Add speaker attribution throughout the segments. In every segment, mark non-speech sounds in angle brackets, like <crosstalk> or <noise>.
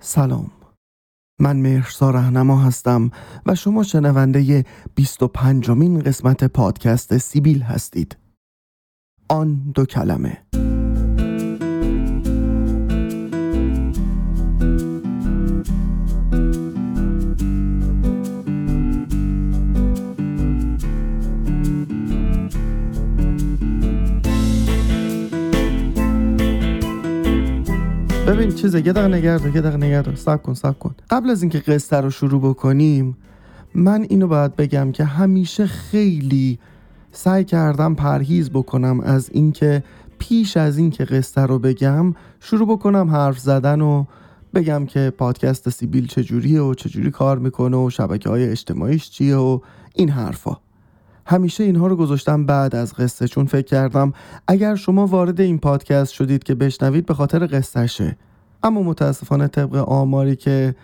Speaker 1: سلام. من مهرسا رهنما هستم و شما شنونده 25 مین قسمت پادکست سیبیل هستید. آن دو کلمه. ببین چیزه یه دقیقه نگرد یه دقیقه نگرد سب کن سب کن. قبل از اینکه قصه رو شروع بکنیم من اینو باید بگم که همیشه خیلی سعی کردم پرهیز بکنم از اینکه پیش از اینکه قصه رو بگم شروع بکنم حرف زدن و بگم که پادکست سیبیل چجوریه و چجوری کار می‌کنه و شبکه های اجتماعیش چیه و این حرفا. همیشه اینها رو گذاشتم بعد از قصه چون فکر کردم اگر شما وارد این پادکست شدید که بشنوید به خاطر قصهشه اما متاسفانه طبق آماری که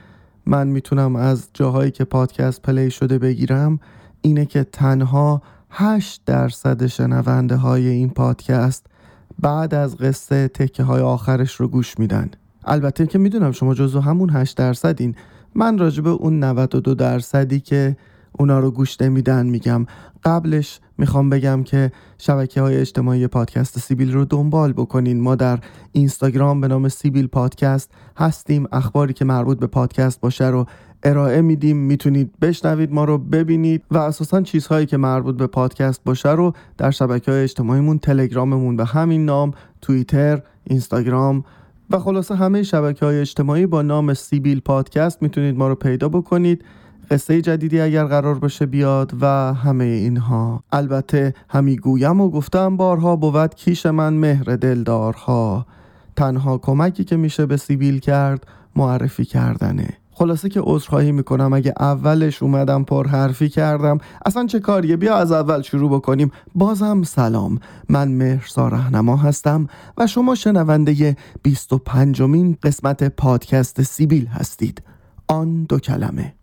Speaker 1: من می‌تونم از جاهایی که پادکست پلی شده بگیرم اینه که تنها 8 درصد شنونده های این پادکست بعد از قصه تکه های آخرش رو گوش میدن. البته که می‌دونم شما جزو همون 8 درصدین. من راجبه اون 92 درصدی که اونا رو گوش نمیدن میگم قبلش می‌خوام بگم که شبکه های اجتماعی پادکست سیبیل رو دنبال بکنین. ما در اینستاگرام به نام سیبیل پادکست هستیم. اخباری که مربوط به پادکست باشه رو ارائه میدیم. می‌تونید بشنوید ما رو ببینید و اساسا چیزهایی که مربوط به پادکست باشه رو در شبکه های اجتماعیمون تلگراممون به همین نام توییتر اینستاگرام و خلاصه همه شبکه های اجتماعی با نام سیبیل پادکست می‌تونید ما رو پیدا بکنید. قصه جدیدی اگر قرار باشه بیاد و همه اینها. البته همی گویم و گفتم بارها بود کیش من مهر دلدارها. تنها کمکی که میشه به سیبیل کرد معرفی کردنه. خلاصه که عذرخواهی می‌کنم اگه اولش اومدم پر حرفی کردم اصلا چه کاریه؟ بیا از اول شروع بکنیم. بازم سلام. من مهرسا رهنما هستم و شما شنونده 25 مین قسمت پادکست سیبیل هستید. آن دو کلمه.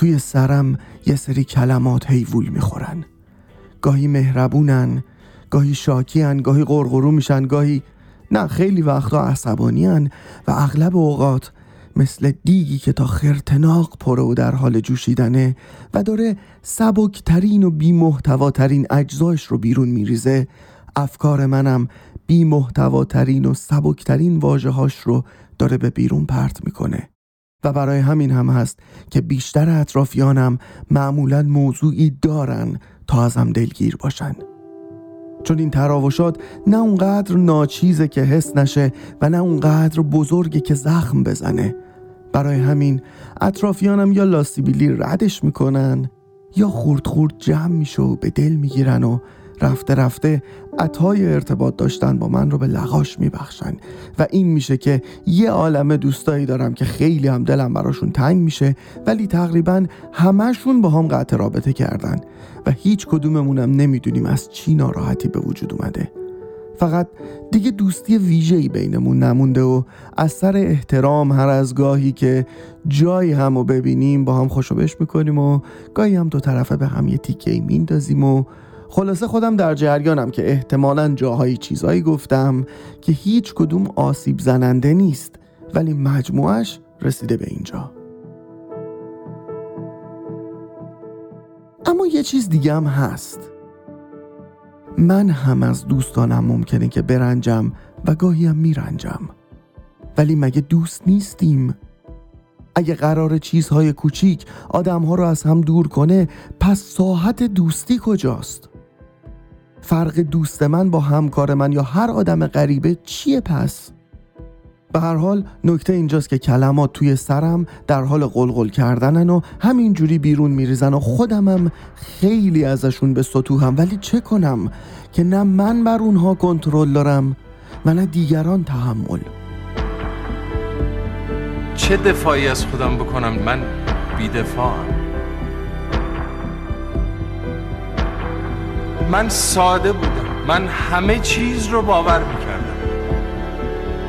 Speaker 1: توی سرم یه سری کلمات هیوول می‌خورن. گاهی مهربونن گاهی شاکیان گاهی قرقرو میشن گاهی نه خیلی وقتا عصبانیان و اغلب اوقات مثل دیگی که تا خرتناق پره و در حال جوشیدنه و داره سبکترین و بیمحتواترین اجزاش رو بیرون میریزه افکار منم بیمحتواترین و سبکترین واجه هاش رو داره به بیرون پرت می‌کنه. و برای همین هم هست که بیشتر اطرافیانم معمولا موضوعی دارن تا ازم دلگیر باشن. چون این تراوشات نه اونقدر ناچیزه که حس نشه و نه اونقدر بزرگه که زخم بزنه. برای همین اطرافیانم یا لاسیبیلی ردش می‌کنن یا خورد خورد جمع میشه و به دل می‌گیرن و رفته رفته عطای ارتباط داشتن با من رو به لغاش میبخشن. و این میشه که یه عالمه دوستایی دارم که خیلی هم دلم براشون تنگ میشه ولی تقریبا همهشون با هم قطع رابطه کردن. و هیچ کدوممونم نمی‌دونیم از چی ناراحتی به وجود اومده. فقط دیگه دوستی ویژه‌ای بینمون نمونده و از سر احترام هر از گاهی که جایی هم رو ببینیم با هم خوشو می‌کنیم و گاهی هم دو طرفه به هم یه تیکه میندازیم و خلاصه خودم در جریانم که احتمالا جاهایی چیزایی گفتم که هیچ کدوم آسیب زننده نیست ولی مجموعش رسیده به اینجا اما یه چیز دیگه هم هست من هم از دوستانم ممکنه که برنجم و گاهی هم میرنجم ولی مگه دوست نیستیم؟ اگه قرار چیزهای کوچیک آدمها رو از هم دور کنه پس ساحت دوستی کجاست؟ فرق دوست من با همکار من یا هر آدم غریبه چیه پس؟ به هر حال نکته اینجاست که کلمات توی سرم در حال قلقل کردنن و همینجوری بیرون میریزن و خودمم خیلی ازشون به سطوحم. ولی چه کنم که نه من بر اونها کنترل دارم و نه دیگران تحمل.
Speaker 2: چه دفاعی از خودم بکنم؟ من بیدفاعم. من ساده بودم. من همه چیز رو باور می‌کردم.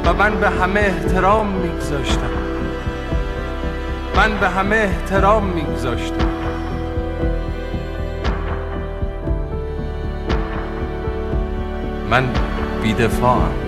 Speaker 2: و من به همه احترام میگذاشتم. من به همه احترام میگذاشتم. من بیدفاعم.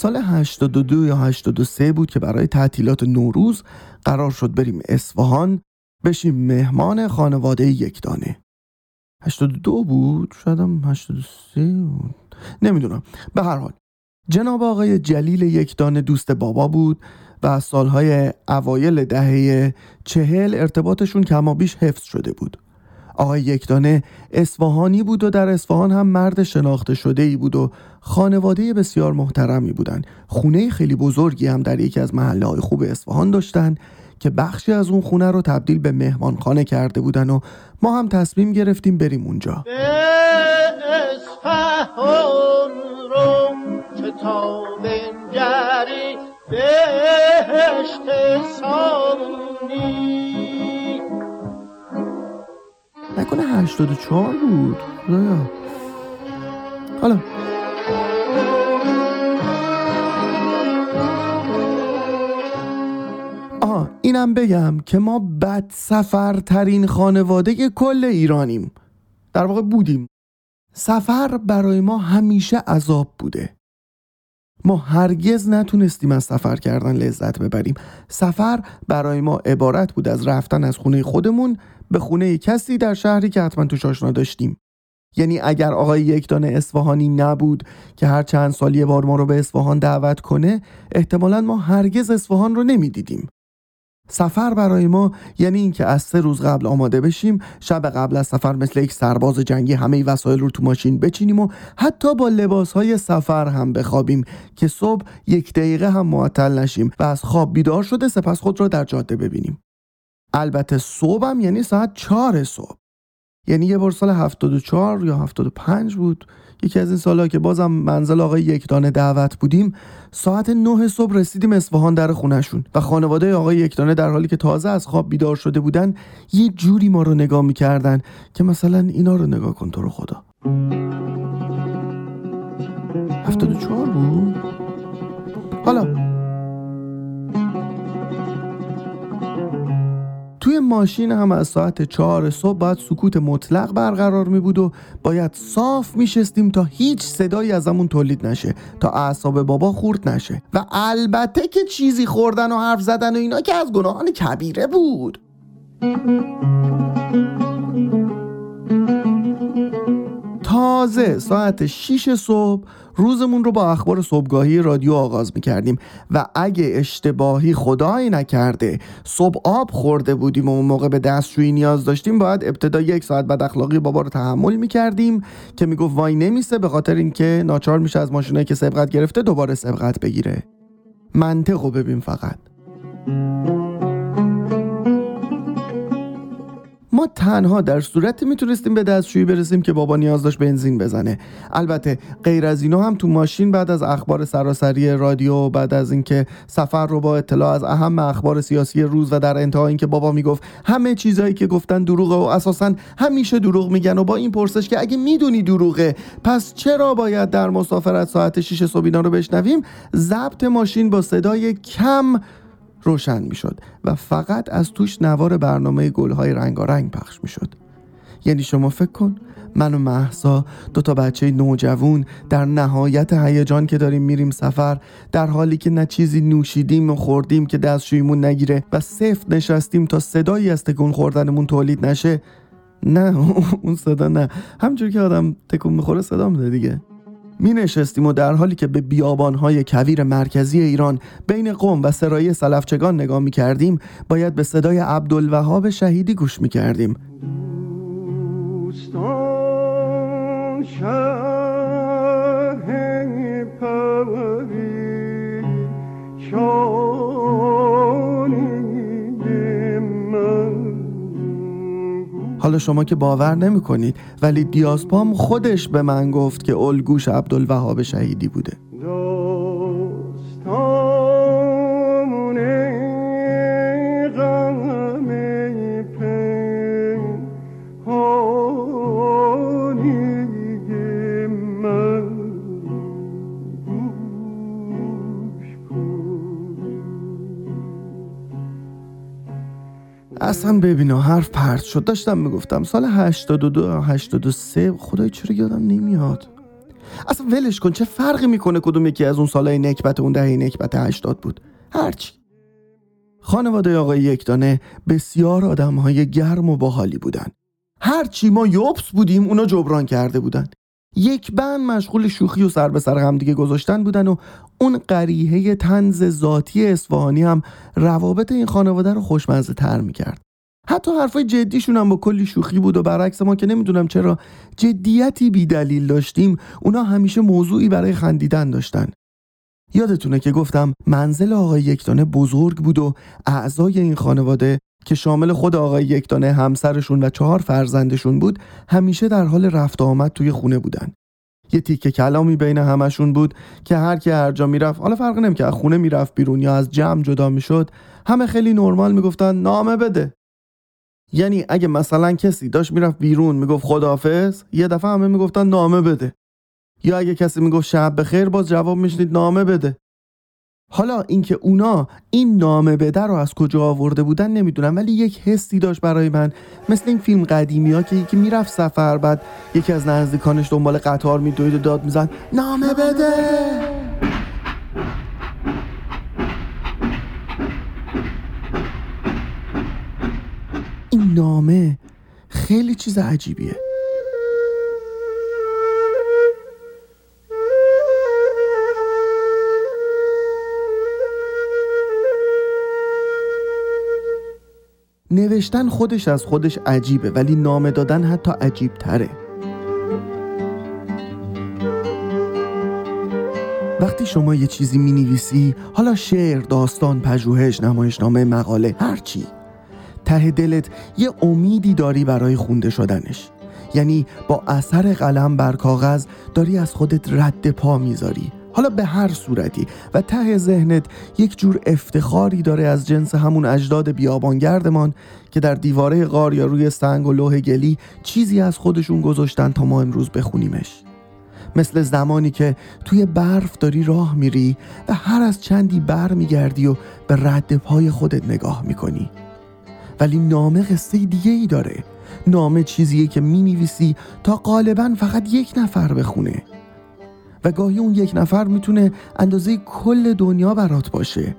Speaker 1: سال 82 یا 83 بود که برای تعطیلات نوروز قرار شد بریم اصفهان بشیم مهمان خانواده یک دانه 82 بود؟ شاید هم 83 بود. نمی‌دونم. به هر حال جناب آقای جلیل یک دانه دوست بابا بود و از سالهای اوایل دهه چهل ارتباطشون کمابیش حفظ شده بود. آقای یکدانه اصفهانی بود و در اصفهان هم مرد شناخته شده ای بود و خانواده بسیار محترمی بودند. خونه خیلی بزرگی هم در یکی از محله های خوب اصفهان داشتن که بخشی از اون خونه رو تبدیل به مهمانخانه کرده بودن و ما هم تصمیم گرفتیم بریم اونجا نکنه 84 بود. خدایا حالا. آها اینم بگم که ما بد سفرترین خانواده کل ایرانیم. در واقع بودیم. سفر برای ما همیشه عذاب بوده. ما هرگز نتونستیم از سفر کردن لذت ببریم. سفر برای ما عبارت بود از رفتن از خونه خودمون به خونه کسی در شهری که حتما توش آشنا داشتیم. یعنی اگر آقای یکدان اصفهانی نبود که هر چند سال یه بار ما رو به اصفهان دعوت کنه احتمالا ما هرگز اصفهان رو نمی‌دیدیم. سفر برای ما یعنی اینکه از سه روز قبل آماده بشیم شب قبل از سفر مثل یک سرباز جنگی همه وسایل رو تو ماشین بچینیم و حتی با لباس های سفر هم بخوابیم که صبح یک دقیقه هم معطل نشیم و از خواب بیدار شده سپس خود را در جاده ببینیم. البته صبحم یعنی ساعت چهار صبح. یعنی یه بار سال 74 یا 75 بود. یکی از این سالها که بازم منزل آقای یکدانه دعوت بودیم ساعت 9 صبح رسیدیم اصفهان در خونشون و خانواده آقای یکدانه در حالی که تازه از خواب بیدار شده بودن یه جوری ما رو نگاه می‌کردن که مثلا اینا رو نگاه کن تو رو خدا. 74 بود؟ حالا توی ماشین هم از ساعت چهار صبح باید سکوت مطلق برقرار می بود و باید صاف می شستیم تا هیچ صدایی ازمون تولید نشه تا اعصاب بابا خورد نشه. و البته که چیزی خوردن و حرف زدن و اینا که از گناهان کبیره بود. تازه ساعت 6 صبح روزمون رو با اخبار صبحگاهی رادیو آغاز می کردیم و اگه اشتباهی خدایی نکرده صبح آب خورده بودیم و اون موقع به دستشویی نیاز داشتیم باید ابتدا یک ساعت بعد اخلاقی بابا رو تحمل می کردیم که می‌گفت وای نمیسه به خاطر اینکه ناچار میشه از ماشینایی که سبقت گرفته دوباره سبقت بگیره. منطق رو ببین فقط. ما تنها در صورتی می‌تونستیم به دستشویی برسیم که بابا نیاز داشت بنزین بزنه. البته غیر از اینو هم تو ماشین بعد از اخبار سراسری رادیو بعد از اینکه سفر رو با اطلاع از اهم اخبار سیاسی روز و در انتها اینکه بابا می‌گفت همه چیزایی که گفتن دروغه و اساسا همیشه دروغ میگن و با این پرسش که اگه می‌دونی دروغه پس چرا باید در مسافرت ساعت 6 صبح اینا رو بشنویم؟ ضبط ماشین با صدای کم روشن می شد و فقط از توش نوار برنامه گلهای رنگارنگ پخش می شد یعنی شما فکر کن من و محسا دو تا بچه نوجوون در نهایت هیجان که داریم میریم سفر در حالی که نه چیزی نوشیدیم و خوردیم که دستشویمون نگیره و سفت نشستیم تا صدایی از تکون خوردنمون تولید نشه. نه <laughs> اون صدا نه. همجور که آدم تکون می‌خوره صدا میده دیگه. می نشستیم و در حالی که به بیابانهای کویر مرکزی ایران بین قوم و سرای سلفچگان نگاه می کردیم باید به صدای عبدالوهاب شهیدی گوش می کردیم حالا شما که باور نمی کنید ولی دیاسپام خودش به من گفت که الگوش عبدالوهاب شهیدی بوده. اصلا ببینه. حرف پرت شد. داشتم می‌گفتم سال 82 83 خدای چرا یادم نمیاد. اصلا ولش کن. چه فرقی می‌کنه کدوم یکی از اون سالهای نکبت اون دهه نکبت 80 بود؟ هرچی. خانواده آقای یکدانه بسیار آدم های گرم و باحالی بودن. هرچی ما یوبس بودیم اونا جبران کرده بودن. یک بند مشغول شوخی و سر به سر هم دیگه گذاشتن بودن و اون قریحه تنز ذاتی اصفهانی هم روابط این خانواده رو خوشمزه تر می‌کرد. حتی حرفای جدیشون هم با کلی شوخی بود و برعکس ما که نمی‌دونم چرا جدیتی بی دلیل داشتیم اونا همیشه موضوعی برای خندیدن داشتن. یادتونه که گفتم منزل آقای یکدانه بزرگ بود و اعضای این خانواده که شامل خود آقای یکدانه همسرشون و چهار فرزندشون بود همیشه در حال رفت آمد توی خونه بودن. یه تیکه کلامی بین همشون بود که هر کی هر جا می‌رفت حالا فرق نمی‌کرد خونه می‌رفت بیرون یا از جمع جدا می‌شد همه خیلی نرمال می‌گفتن نامه بده. یعنی اگه مثلا کسی داشت می‌رفت بیرون می‌گفت خداحافظ یه دفعه همه می‌گفتن نامه بده. یا اگه کسی می‌گفت شب بخیر باز جواب میشنید نامه بده. حالا اینکه اونا این نامه بده رو از کجا آورده بودن نمی‌دونم ولی یک حسی داشت برای من. مثل این فیلم قدیمی ها که یکی می‌رفت سفر بعد یکی از نزدیکانش دنبال قطار میدوید و داد میزن نامه بده! نامه. خیلی چیز عجیبیه. نوشتن خودش از خودش عجیبه ولی نامه دادن حتی عجیب تره وقتی شما یه چیزی می نویسی حالا شعر، داستان، پژوهش، نمایشنامه، مقاله هرچی ته دلت یه امیدی داری برای خونده شدنش. یعنی با اثر قلم بر کاغذ داری از خودت رد پا می‌ذاری. حالا به هر صورتی و ته ذهنت یک جور افتخاری داره از جنس همون اجداد بیابانگردمان که در دیواره غار یا روی سنگ و لوح گلی چیزی از خودشون گذاشتن تا ما امروز بخونیمش. مثل زمانی که توی برف داری راه میری و هر از چندی بر میگردی و به رد پای خودت نگاه می‌کنی. ولی نامه قصه دیگه ای داره. نامه چیزیه که می‌نویسی تا غالبا فقط یک نفر بخونه. و گاهی اون یک نفر می‌تونه اندازه کل دنیا برات باشه.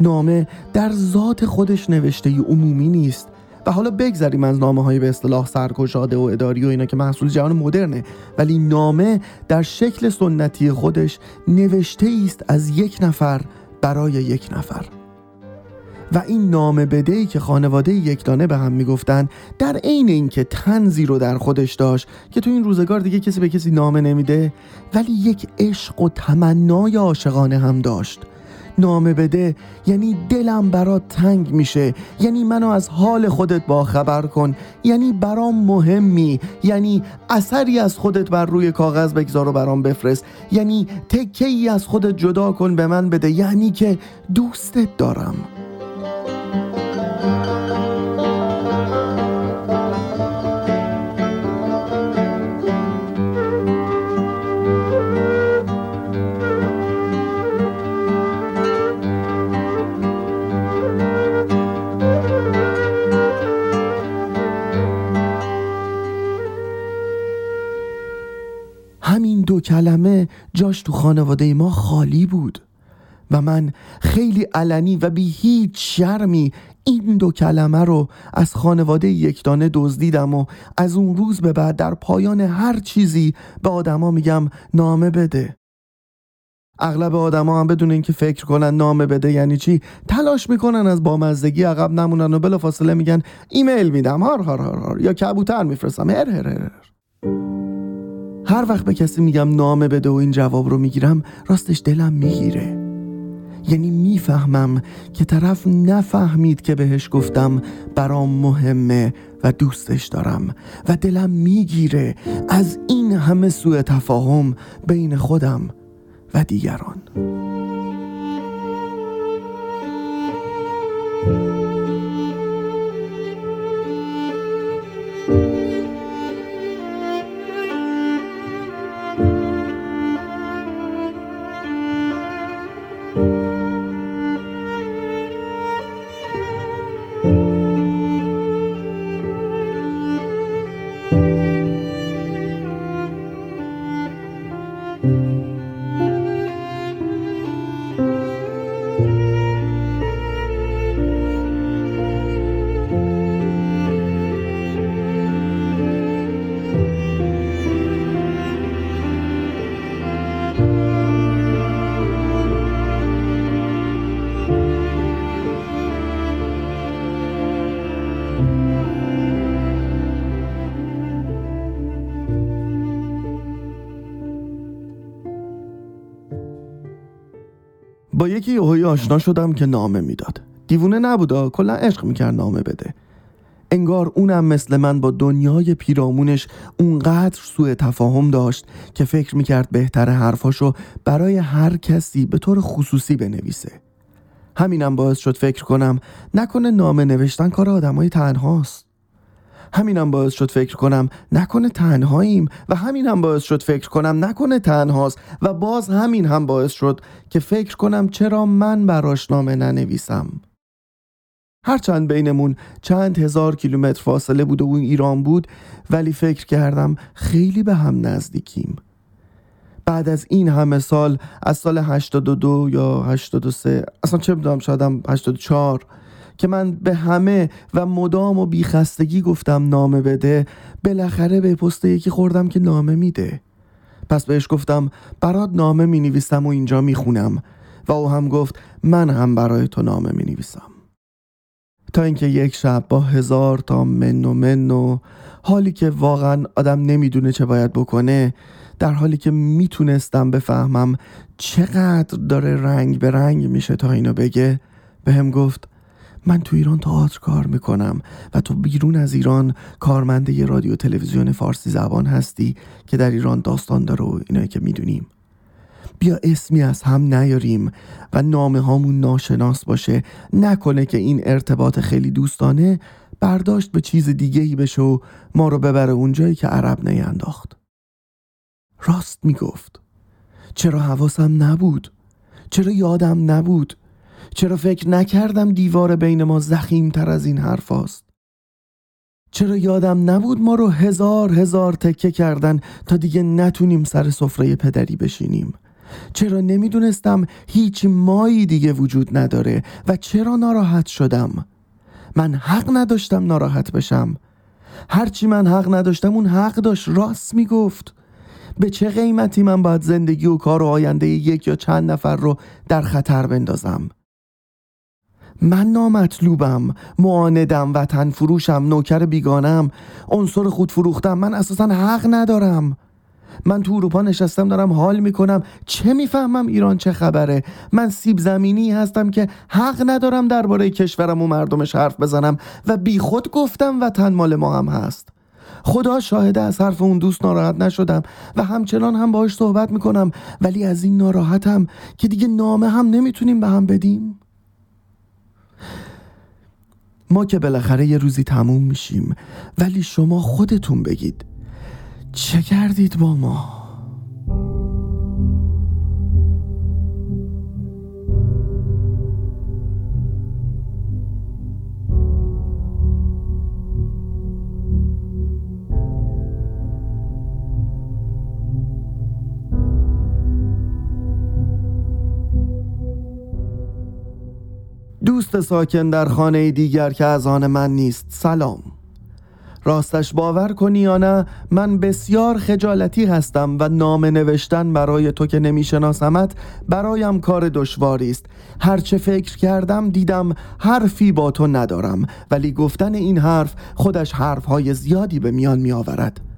Speaker 1: نامه در ذات خودش نوشته ی عمومی نیست. و حالا بگذریم از نامه های به اصطلاح سرگشاده و اداری و اینا که محصول جهان مدرنه. ولی نامه در شکل سنتی خودش نوشته است از یک نفر برای یک نفر. و این نامه بده ای که خانواده یکدانه به هم می‌گفتن در عین اینکه تنزی رو در خودش داشت که تو این روزگار دیگه کسی به کسی نامه نمیده ولی یک عشق و تمنای عاشقانه هم داشت. نامه بده یعنی دلم برات تنگ میشه یعنی منو از حال خودت با خبر کن یعنی برام مهمی یعنی اثری از خودت بر روی کاغذ بگذار و برام بفرست یعنی تکه ای از خودت جدا کن به من بده یعنی که دوستت دارم. کلمه جاش تو خانواده ما خالی بود و من خیلی علنی و بی هیچ شرمی این دو کلمه رو از خانواده یکدانه دزدیدم و از اون روز به بعد در پایان هر چیزی به آدما میگم نامه بده. اغلب آدما هم بدون اینکه فکر کنن نامه بده یعنی چی؟ تلاش می‌کنن از بامزدگی عقب نمونن و بلافاصله میگن ایمیل میدم هار هار هار هار یا کبوتر میفرستم هر هر هر هر. وقت به کسی میگم نامه بده و این جواب رو می‌گیرم راستش دلم می‌گیره. یعنی می‌فهمم که طرف نفهمید که بهش گفتم برام مهمه و دوستش دارم و دلم می‌گیره از این همه سوء تفاهم بین خودم و دیگران. با یکی یهویی آشنا شدم که نامه می‌داد. دیوونه نبودا کلا عشق می‌کرد نامه بده. انگار اونم مثل من با دنیای پیرامونش اونقدر سوء تفاهم داشت که فکر می‌کرد بهتر حرفاشو برای هر کسی به طور خصوصی بنویسه. همینم باعث شد فکر کنم نکنه نامه نوشتن کار آدمای تنهاست. همینم باعث شد فکر کنم نکنه تنهاییم و همینم باعث شد فکر کنم نکنه تنهاست و باز همین هم باعث شد که فکر کنم چرا من براش نامه ننویسم. هرچند بینمون چند هزار کیلومتر فاصله بود و اون ایران بود ولی فکر کردم خیلی به هم نزدیکیم. بعد از این همه سال از سال 82 یا 83 اصلا چه بدونم شادم 84 که من به همه و مدام و بیخستگی گفتم نامه بده بالاخره به پست یکی خوردم که نامه میده. پس بهش گفتم برات نامه می نویسم و اینجا می خونم و او هم گفت من هم برای تو نامه می نویسم تا اینکه یک شب با هزار تا من و من و حالی که واقعا آدم نمی‌دونه چه باید بکنه در حالی که می‌تونستم بفهمم چقدر داره رنگ به رنگ میشه تا اینو بگه به گفت من تو ایران تئاتر کار می‌کنم و تو بیرون از ایران کارمنده یه رادیو تلویزیون فارسی زبان هستی که در ایران داستان داره و اینایی که می‌دونیم. بیا اسمی از هم نیاریم و نامه هامون ناشناس باشه. نکنه که این ارتباط خیلی دوستانه برداشت به چیز دیگه ای بشه و ما رو ببره اونجایی که عرب نینداخت. راست می‌گفت. چرا حواسم نبود؟ چرا یادم نبود؟ چرا فکر نکردم دیوار بین ما زخیم تر از این حرف است؟ چرا یادم نبود ما رو هزار هزار تکه کردن تا دیگه نتونیم سر سفره پدری بشینیم؟ چرا نمی‌دونستم هیچ مایی دیگه وجود نداره و چرا ناراحت شدم؟ من حق نداشتم ناراحت بشم. هرچی من حق نداشتم اون حق داشت راست می‌گفت. به چه قیمتی من باید زندگی و کار و آینده یک یا چند نفر رو در خطر بندازم؟ من نامطلوبم. معاندم وطن فروشم نوکر بیگانم. عنصر خود فروختم. من اساسا حق ندارم. من تو اروپا نشستم دارم حال می‌کنم. چه می‌فهمم ایران چه خبره؟ من سیب زمینی هستم که حق ندارم درباره کشورم و مردمش حرف بزنم و بیخود گفتم وطن مال ما هم هست. خدا شاهده از حرف اون دوست ناراحت نشدم و همچنان هم باهاش صحبت می‌کنم. ولی از این ناراحتم که دیگه نامه هم نمی‌تونیم به هم بدیم. ما که بالاخره یه روزی تموم میشیم ولی شما خودتون بگید چه کردید با ما؟ دوست ساکن در خانه دیگر که از آن من نیست سلام. راستش باور کنی یا نه من بسیار خجالتی هستم و نام نوشتن برای تو که نمیشناسمت برایم کار دشواری است. هرچه فکر کردم دیدم حرفی با تو ندارم ولی گفتن این حرف خودش حرفهای زیادی به میان می آورد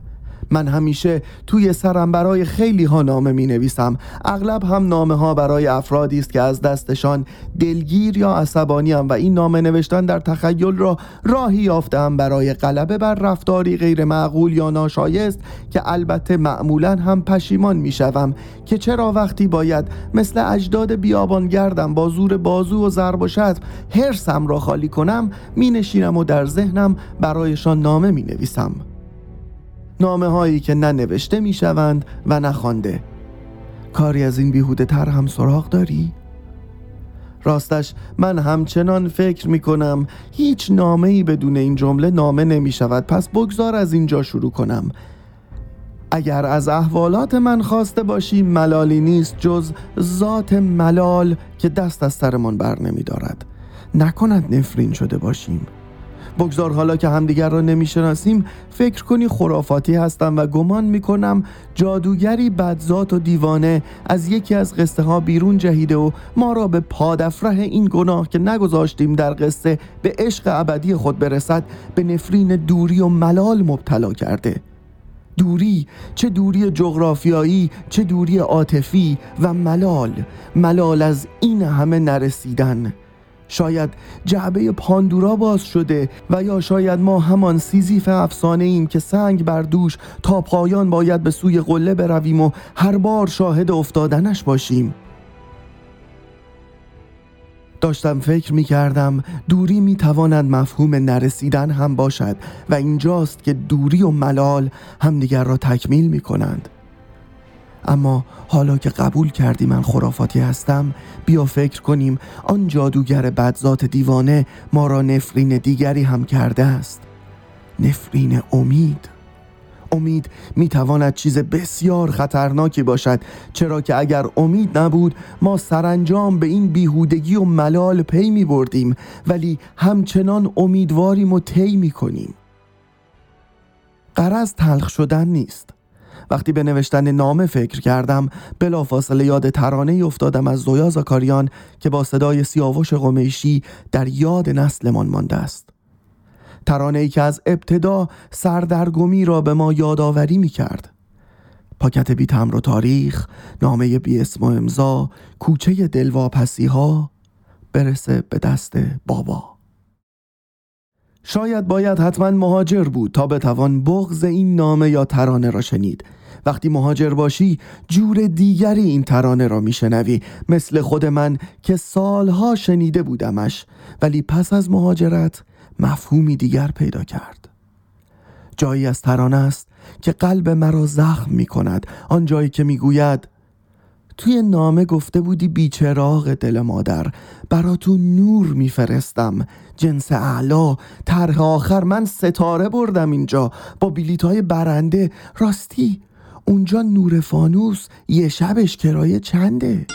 Speaker 1: من همیشه توی سرم برای خیلی ها نامه می نویسم اغلب هم نامه ها برای افرادی است که از دستشان دلگیر یا عصبانی هم و این نامه نوشتن در تخیل را راهی یافتم برای غلبه بر رفتاری غیر معقول یا ناشایست که البته معمولا هم پشیمان می شوم که چرا وقتی باید مثل اجداد بیابان گردم با زور بازو و ضرب و شتم حرسم را خالی کنم می نشینم و در ذهنم برایشان نامه می نویسم نامه هایی که نه نوشته می شوند و نخوانده. کاری از این بیهوده تر هم سراغ داری؟ راستش من همچنان فکر می کنم هیچ نامه ای بدون این جمله نامه نمی شود پس بگذار از اینجا شروع کنم. اگر از احوالات من خواسته باشی ملالی نیست جز ذات ملال که دست از سرمان بر نمی دارد نکند نفرین شده باشیم. بگذار حالا که همدیگر را نمی‌شناسیم فکر کنی خرافاتی هستم و گمان می‌کنم جادوگری بدذات و دیوانه از یکی از قصه ها بیرون جهیده و ما را به پادفره این گناه که نگذاشتیم در قصه به عشق ابدی خود برسد به نفرین دوری و ملال مبتلا کرده. دوری چه دوری جغرافیایی چه دوری عاطفی و ملال. ملال از این همه نرسیدن. شاید جعبه پاندورا باز شده و یا شاید ما همان سیزیف افسانه ایم که سنگ بر دوش تا پایان باید به سوی قله برویم و هر بار شاهد افتادنش باشیم. داشتم فکر می کردم دوری می تواند مفهوم نرسیدن هم باشد و اینجاست که دوری و ملال همدیگر را تکمیل می کنند. اما حالا که قبول کردی من خرافاتی هستم بیا فکر کنیم آن جادوگر بدذات دیوانه ما را نفرین دیگری هم کرده است. نفرین امید. امید می‌تواند چیز بسیار خطرناکی باشد چرا که اگر امید نبود ما سرانجام به این بیهودگی و ملال پی می بردیم ولی همچنان امیدواریم و طی می کنیم قرض تلخ شدن نیست. وقتی به نوشتن نامه فکر کردم بلافاصله یاد ترانه افتادم از زویا زاکاریان که با صدای سیاوش قمیشی در یاد نسلمان مانده است. ترانه ای که از ابتدا سردرگمی را به ما یادآوری می کرد پاکت بی تمر و تاریخ نامه بی اسم و امضا کوچه دلواپسی ها برسه به دست بابا. شاید باید حتما مهاجر بود تا بتوان بغز این نامه یا ترانه را شنید. وقتی مهاجر باشی جور دیگری این ترانه را میشنوی. مثل خود من که سالها شنیده بودمش. ولی پس از مهاجرت مفهومی دیگر پیدا کرد. جایی از ترانه است که قلب مرا زخم می کند آن جایی که می گوید توی نامه گفته بودی بیچراغ دل مادر. برا نور میفرستم. جنس اعلا طرح آخر. من ستاره بردم اینجا. با بیلیت های برنده. راستی اونجا نور فانوس. یه شبش کرایه چنده؟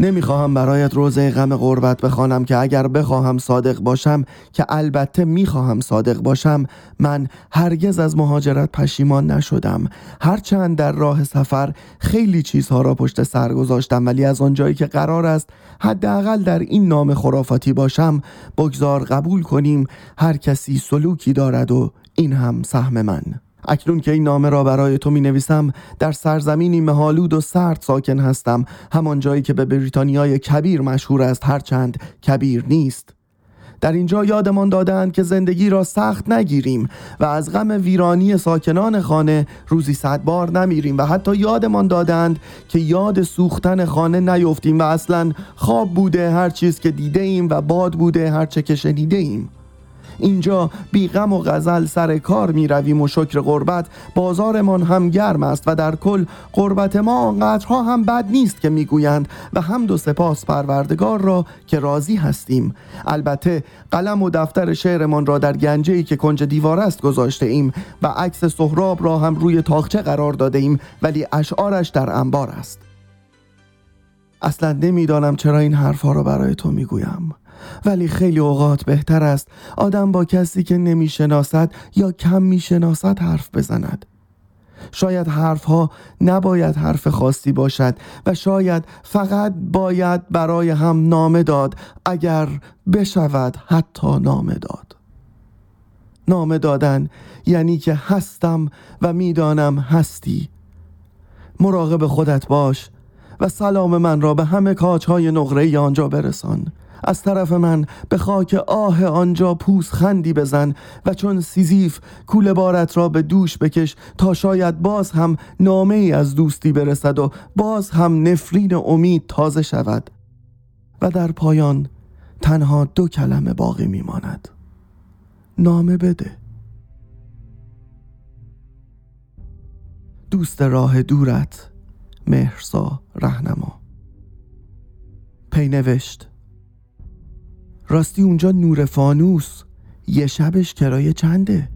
Speaker 1: نمی‌خواهم برایت روزه غم غربت بخوانم که اگر بخواهم صادق باشم که البته می‌خواهم صادق باشم من هرگز از مهاجرت پشیمان نشدم. هرچند در راه سفر خیلی چیزها را پشت سر گذاشتم ولی از آنجایی که قرار است حداقل در این نام خرافاتی باشم بگذار قبول کنیم هر کسی سلوکی دارد و این هم سهم من. اکنون که این نامه را برای تو می نویسم در سرزمینی مهالود و سرد ساکن هستم همان جایی که به بریتانیای کبیر مشهور است هرچند کبیر نیست. در اینجا یادمان دادند که زندگی را سخت نگیریم و از غم ویرانی ساکنان خانه روزی صد بار نمیریم و حتی یادمان دادند که یاد سوختن خانه نیفتیم و اصلا خواب بوده هر چیز که دیده ایم و باد بوده هر چه که شنیده ایم اینجا بی غم و غزل سر کار می رویم و شکر قربت بازارمان هم گرم است و در کل قربت ما آنقدرها هم بد نیست که می‌گویند و هم دو سپاس پروردگار را که راضی هستیم. البته قلم و دفتر شعرمان را در گنجه که کنج دیوار است گذاشته ایم و عکس سهراب را هم روی تاخچه قرار داده ایم ولی اشعارش در انبار است. اصلا نمی‌دانم چرا این حرفها را برای تو می‌گویم. ولی خیلی اوقات بهتر است آدم با کسی که نمی‌شناسد یا کم می‌شناسد حرف بزند. شاید حرفها نباید حرف خاصی باشد و شاید فقط باید برای هم نامه داد اگر بشود حتی نامه داد. نامه دادن یعنی که هستم و می‌دانم هستی. مراقب خودت باش و سلام من را به همه کاچهای نقره آنجا برسان. از طرف من به خاک آه آنجا پوس خندی بزن و چون سیزیف کول بارت را به دوش بکش تا شاید باز هم نامه ای از دوستی برسد و باز هم نفرین امید تازه شود. و در پایان تنها دو کلمه باقی میماند. نامه بده. دوست راه دورت مهرسا رهنما. پینوشت راستی اونجا نور فانوس یه شبش کرایه چنده؟